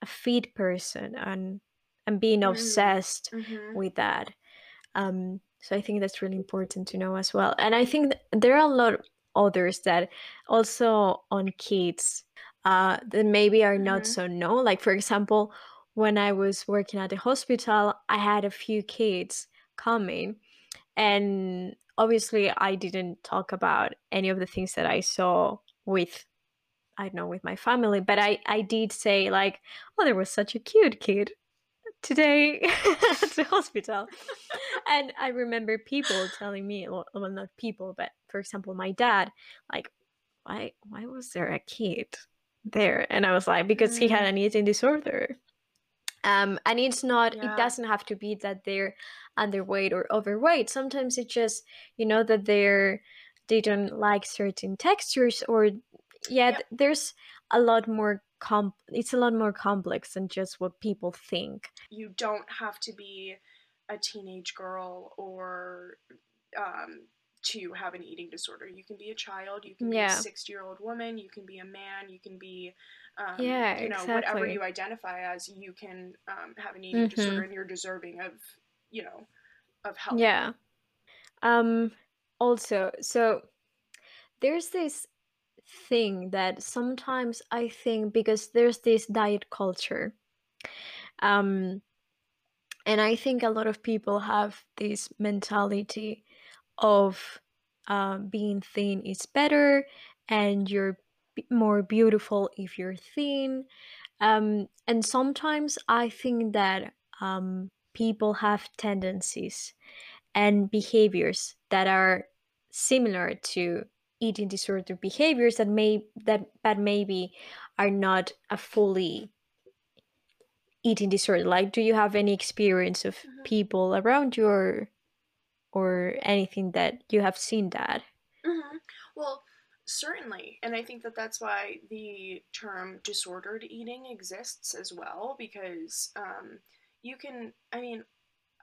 a fit person and and being Mm. obsessed Mm-hmm. with that. Um, so I think that's really important to know as well. And I think th- there are a lot others that also on kids uh, that maybe are not Mhm. so known. Like, for example, when I was working at the hospital, I had a few kids coming, and obviously, I didn't talk about any of the things that I saw with. I don't know with my family, but I I did say like, oh, there was such a cute kid today <laughs> <laughs> at the hospital, and I remember people telling me, well, not people, but for example, my dad, like, why why was there a kid there? And I was like, because he had Mm. an eating disorder. Um, and it's not, it doesn't have to be that they're underweight or overweight. Sometimes it's just, you know, that they're, they don't like certain textures or, yeah, Yep. th- there's a lot more, com- it's a lot more complex than just what people think. You don't have to be a teenage girl or um, to have an eating disorder. You can be a child, you can be Yeah. a 60 year old woman, you can be a man, you can be, um, Yeah, you know, whatever you identify as, you can um, have an eating disorder Mhm. and you're deserving of, you know, of help. Yeah. Um, also, so there's this thing that sometimes I think because there's this diet culture. Um, and I think a lot of people have this mentality of um, being thin is better and you're more beautiful if you're thin. Um, and sometimes I think that um, people have tendencies and behaviors that are similar to eating disorder behaviors that may that but maybe are not a fully eating disorder like do you have any experience of Mhm. people around you or or anything that you have seen that hmm Well, certainly. And I think that that's why the term disordered eating exists as well, because um, you can, I mean,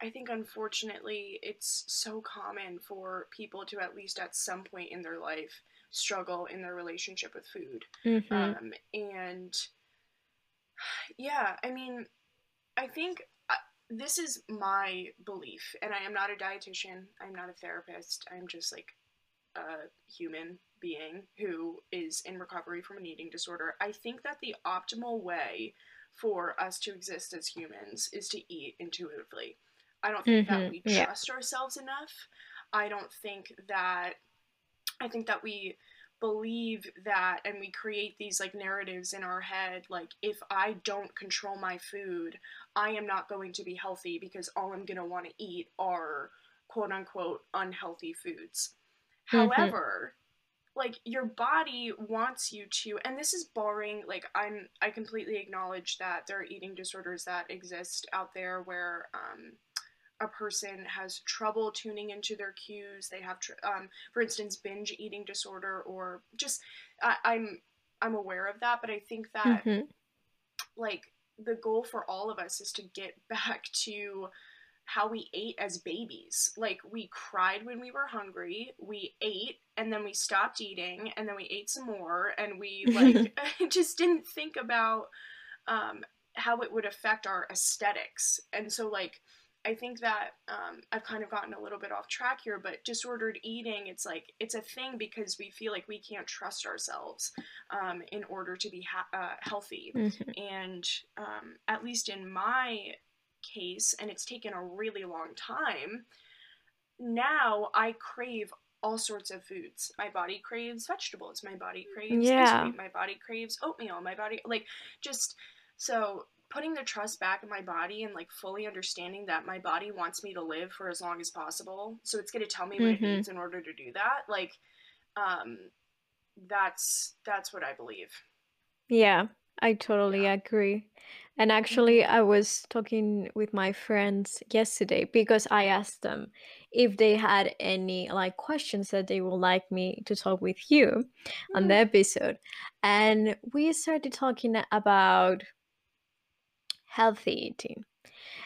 I think unfortunately it's so common for people to, at least at some point in their life, struggle in their relationship with food. mm-hmm. Um, and yeah, I mean, I think uh, this is my belief, and I am not a dietitian, I'm not a therapist, I'm just like a human being who is in recovery from an eating disorder. I think that the optimal way for us to exist as humans is to eat intuitively. I don't think that Mhm, we yeah. trust ourselves enough. I don't think that I think that we believe that and we create these like narratives in our head like if I don't control my food, I am not going to be healthy because all I'm going to want to eat are quote unquote unhealthy foods. Mhm. However, like your body wants you to and this is barring like I'm I completely acknowledge that there are eating disorders that exist out there where um a person has trouble tuning into their cues. They have, tr- um, for instance, binge eating disorder, or just I, I'm I'm aware of that. But I think that Mhm. like the goal for all of us is to get <laughs> back to how we ate as babies. Like we cried when we were hungry, we ate and then we stopped eating and then we ate some more and we <laughs> like <laughs> just didn't think about um, how it would affect our aesthetics. And so like I think that um, I've kind of gotten a little bit off track here, but disordered eating, it's like it's a thing because we feel like we can't trust ourselves um, in order to be ha- uh, healthy. Mhm. And um, at least in my case, and it's taken a really long time, now I crave all sorts of foods. My body craves vegetables. My body craves Yeah. ice cream. My body craves oatmeal. My body, like, just so putting the trust back in my body and like fully understanding that my body wants me to live for as long as possible. So it's going to tell me what it Mhm. needs in order to do that. Like, um, that's that's what I believe. Yeah, I totally Yeah. agree. And actually, I was talking with my friends yesterday because I asked them if they had any like questions that they would like me to talk with you on the episode. And we started talking about healthy eating.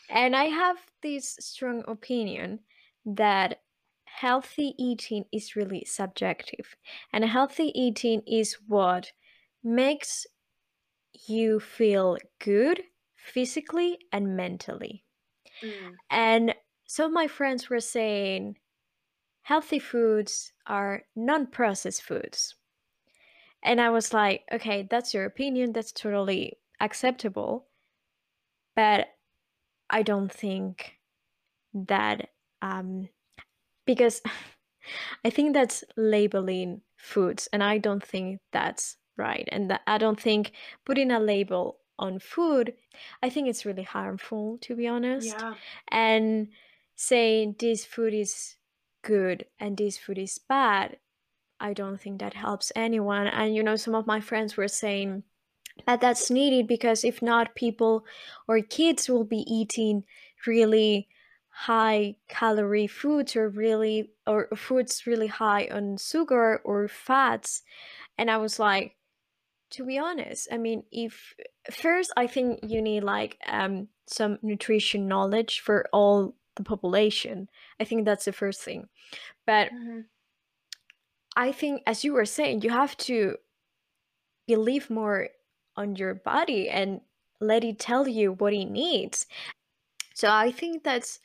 And I have this strong opinion that healthy eating is really subjective. And healthy eating is what makes you feel good physically and mentally. Mm. And some of my friends were saying healthy foods are non processed foods. And I was like, okay, that's your opinion. That's totally acceptable. But I don't think that, um, because <laughs> I think that's labeling foods, and I don't think that's right. And that I don't think putting a label on food, I think it's really harmful, to be honest. Yeah. And saying this food is good and this food is bad, I don't think that helps anyone. And you know, some of my friends were saying that that's needed because if not, people or kids will be eating really high calorie foods or really or foods really high on sugar or fats. And i was like to be honest i mean if first i think you need like um some nutrition knowledge for all the population. I think that's the first thing. But Mm-hmm. i think as you were saying you have to believe more on your body and let it tell you what it needs. So i think that's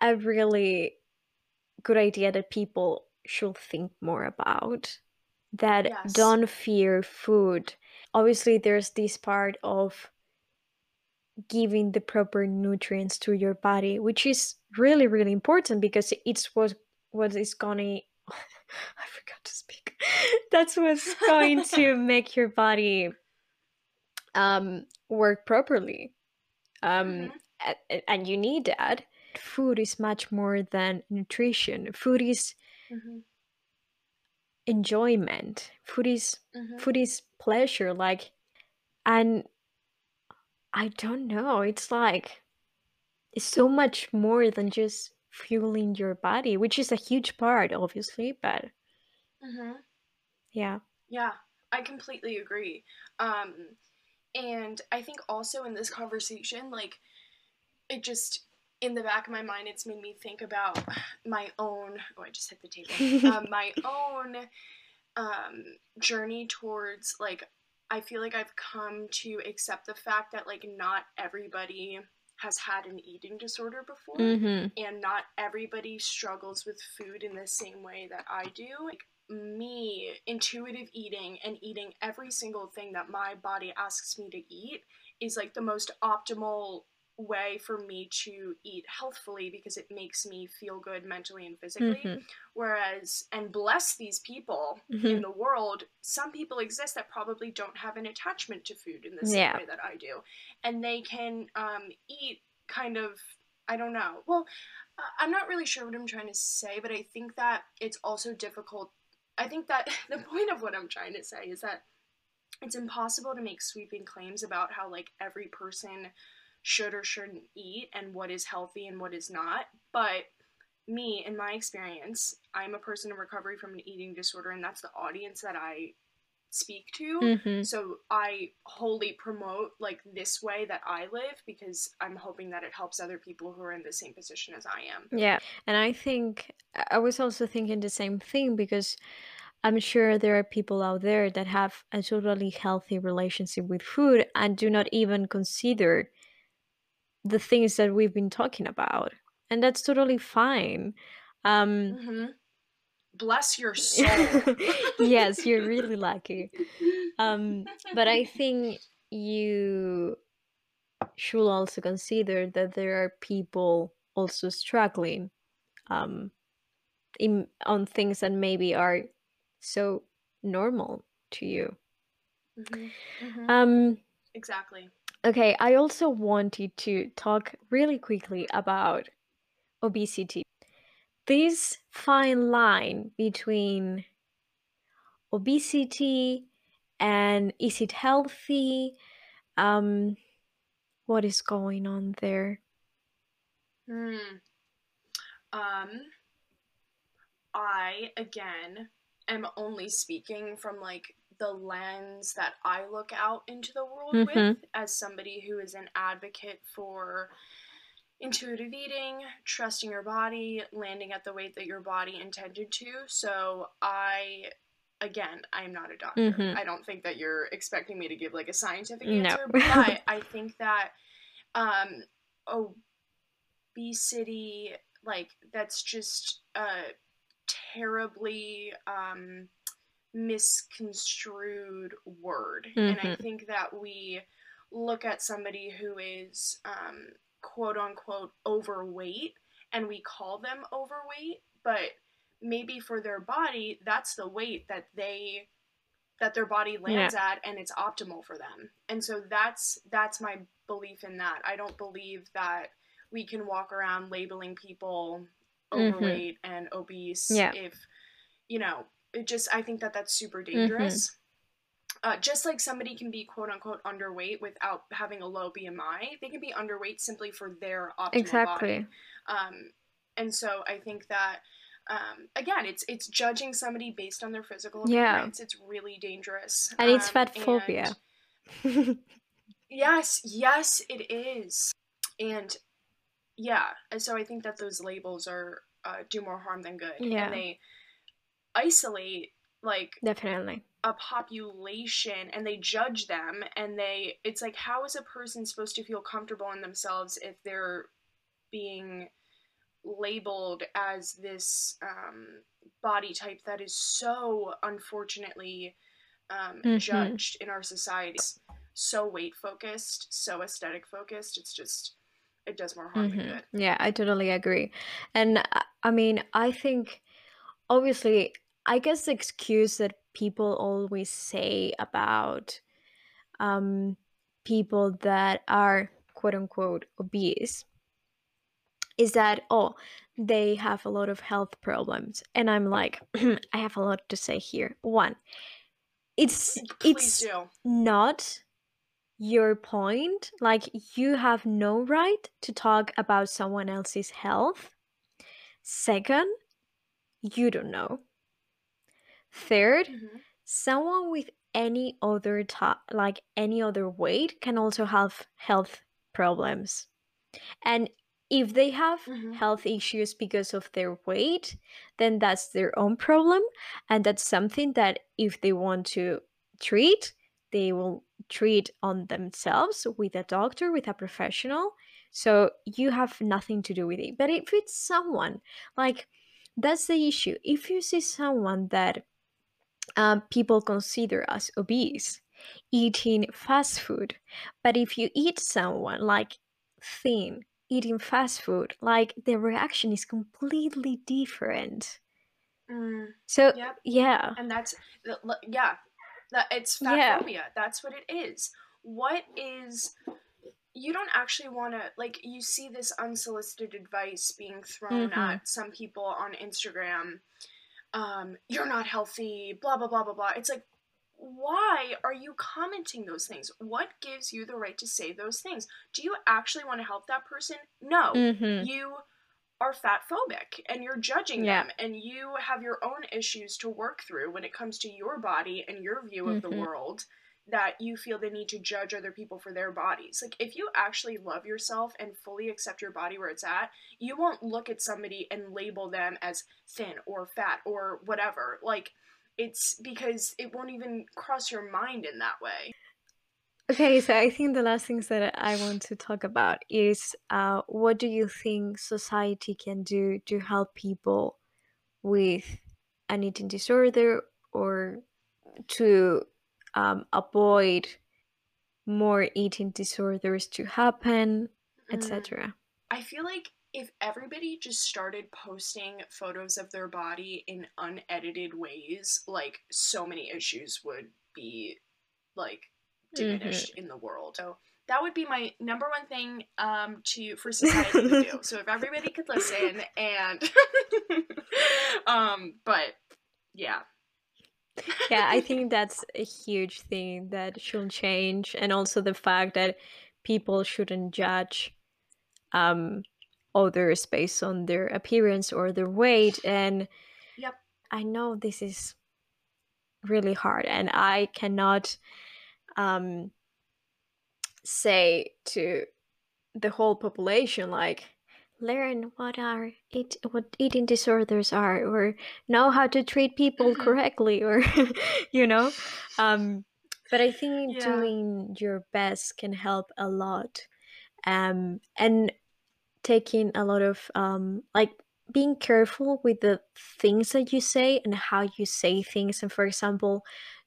a really good idea that people should think more about that Yes. don't fear food. Obviously there's this part of giving the proper nutrients to your body which is really really important because it's what what is gonna <laughs> i forgot to speak. That's what's going to <laughs> make your body um work properly um Mhm. a- and you need that food is much more than nutrition food is Mm-hmm. enjoyment food is Mm-hmm. food is pleasure like and i don't know it's like it's so much more than just fueling your body which is a huge part obviously but Mm-hmm. yeah Yeah, I completely agree. Um, and I think also in this conversation, like, it just, in the back of my mind, it's made me think about my own, oh, I just hit the table, <laughs> um, my own um, journey towards, like, I feel like I've come to accept the fact that, like, not everybody has had an eating disorder before mm-hmm. and not everybody struggles with food in the same way that I do. Like me, intuitive eating and eating every single thing that my body asks me to eat is like the most optimal way for me to eat healthfully because it makes me feel good mentally and physically. Mhm. Whereas, and bless these people Mhm. in the world, some people exist that probably don't have an attachment to food in the same Yeah. way that I do. And they can um, eat kind of, I don't know. Well, I'm not really sure what I'm trying to say, but I think that it's also difficult. I think that <laughs> the point of what I'm trying to say is that it's impossible to make sweeping claims about how like every person should or shouldn't eat and what is healthy and what is not. But me, in my experience, I'm a person in recovery from an eating disorder, and that's the audience that I speak to. Mhm. So I wholly promote like this way that I live because I'm hoping that it helps other people who are in the same position as I am. Yeah. And I think I was also thinking the same thing because I'm sure there are people out there that have a totally healthy relationship with food and do not even consider the things that we've been talking about. And that's totally fine. Um, hmm Bless your soul. <laughs> yes, you're really lucky. Um, but I think you should also consider that there are people also struggling um, in on things that maybe are so normal to you. Mhm, mhm. Um, exactly. okay, I also wanted to talk really quickly about obesity. This fine line between obesity and is it healthy? Um, what is going on there? Hmm. Um, I again am only speaking from like the lens that I look out into the world Mhm. with as somebody who is an advocate for intuitive eating, trusting your body, landing at the weight that your body intended to. So I again, I'm not a doctor. Mhm. I don't think that you're expecting me to give like a scientific answer, No. but <laughs> I think that um obesity like that's just a terribly um, misconstrued word. Mm-hmm. And I mm-hmm. think that we look at somebody who is um, quote unquote overweight and we call them overweight, but maybe for their body, that's the weight that they that their body lands yeah. at and it's optimal for them. And so that's that's my belief in that. I don't believe that we can walk around labeling people mm-hmm. overweight mm-hmm. and obese yeah. if you know, it just I think that that's super mm-hmm. dangerous. Mm-hmm. Uh, just like somebody can be quote unquote underweight without having a low BMI, they can be underweight simply for their optimal exactly. body. Um, and so I think that um, again, it's it's judging somebody based on their physical appearance. Yeah. It's really dangerous. And it's um, fat phobia. <laughs> yes, yes, it is. And yeah, and so I think that those labels are uh, do more harm than good. Yeah. And they isolate like definitely a population and they judge them and they it's like how is a person supposed to feel comfortable in themselves if they're being labeled as this um, body type that is so unfortunately um, mm-hmm. judged in our society. So weight focused, so aesthetic focused. It's just it does more harm mm-hmm. than good. Yeah, I totally agree. And uh, I mean, I think obviously, I guess the excuse that people always say about um, people that are quote unquote obese is that oh they have a lot of health problems. And i'm like <clears throat> i have a lot to say here. One it's Please it's do. not your point. Like you have no right to talk about someone else's health. Second you don't know 3rd mm-hmm. someone with any other type like any other weight can also have health problems and if they have mm-hmm. health issues because of their weight, then that's their own problem. And that's something that if they want to treat, they will treat on themselves with a doctor, with a professional. So you have nothing to do with it. But if it's someone, like, that's the issue. If you see someone that um, people consider as obese, eating fast food, but if you eat someone like thin, eating fast food, like the reaction is completely different. Mm, so yep. yeah, and that's yeah, that it's fat yeah. phobia. That's what it is. What is you don't actually want to like you see this unsolicited advice being thrown mm-hmm. at some people on Instagram. Um, you're not healthy, blah blah blah blah blah. It's like why are you commenting those things? What gives you the right to say those things? Do you actually want to help that person? No. Mm-hmm. You are fat phobic and you're judging yeah. them and you have your own issues to work through when it comes to your body and your view of mm-hmm. the world that you feel the need to judge other people for their bodies. Like if you actually love yourself and fully accept your body where it's at, you won't look at somebody and label them as thin or fat or whatever. Like it's because it won't even cross your mind in that way. Okay, so I think the last things that I want to talk about is uh, what do you think society can do to help people with an eating disorder or to um, avoid more eating disorders to happen, mm. etc. I feel like if everybody just started posting photos of their body in unedited ways, like so many issues would be like diminished mm-hmm. in the world. So that would be my number one thing um to for <laughs> society to do. So if everybody could listen and <laughs> um but yeah. Yeah, I <laughs> think that's a huge thing that should change and also the fact that people shouldn't judge um others based on their appearance or their weight and yep. I know this is really hard and i cannot um say to the whole population like learn what are it what eating disorders are or know how to treat people mm-hmm. correctly or <laughs> you know um but i think yeah. doing your best can help a lot um and taking a lot of um like being careful with the things that you say and how you say things and for example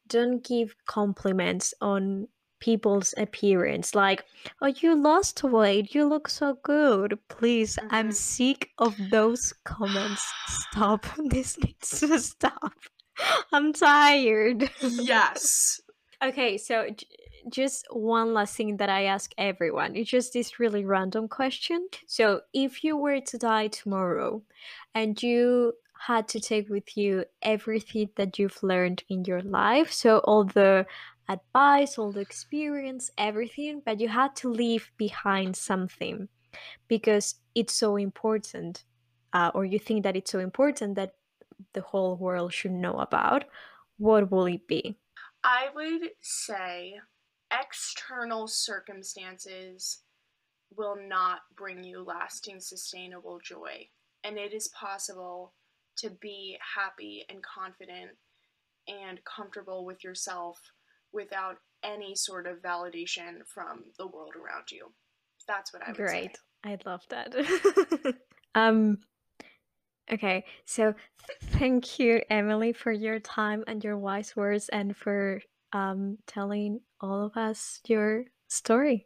don't give compliments on people's appearance. Like oh you lost weight. You look so good. Please i'm Mhm. sick of those comments. Stop. <laughs> This needs to stop. I'm tired. <laughs> Yes. okay so j- just one last thing that i ask everyone. It's just this really random question. So if you were to die tomorrow and you had to take with you everything that you've learned in your life so all the advice all the experience everything but you had to leave behind something because it's so important uh, or you think that it's so important that the whole world should know about what will it be I would say external circumstances will not bring you lasting, sustainable joy. And it is possible to be happy and confident and comfortable with yourself without any sort of validation from the world around you. That's what I would Great. say. Great. I love that. <laughs> um okay, so thank you Emily for your time and your wise words and for um telling all of us your story.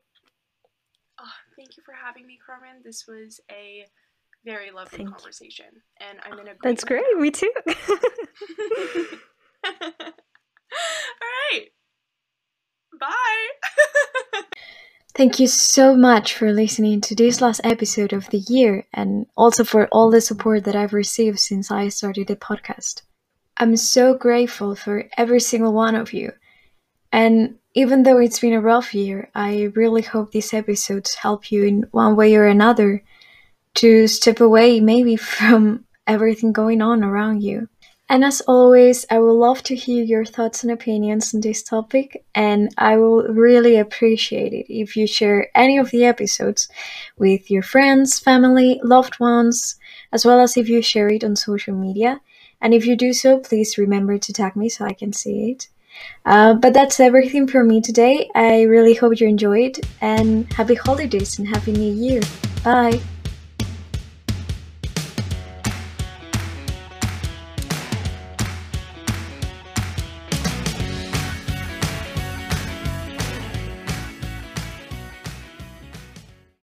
Oh, thank you for having me, Carmen. This was a very lovely Thank you. conversation, and I'm in a That's great. now. Me too. <laughs> <laughs> All right. Bye. <laughs> Thank you so much for listening to this last episode of the year and also for all the support that I've received since I started the podcast. I'm so grateful for every single one of you. And even though it's been a rough year, I really hope these episodes help you in one way or another to step away maybe <laughs> from everything going on around you. And as always, I would love to hear your thoughts and opinions on this topic, and I will really appreciate it if you share any of the episodes with your friends, family, loved ones, as well as if you share it on social media. And if you do so, please remember to tag me so I can see it. Uh, but that's everything from me today. I really hope you enjoyed, and happy holidays and happy new year. Bye.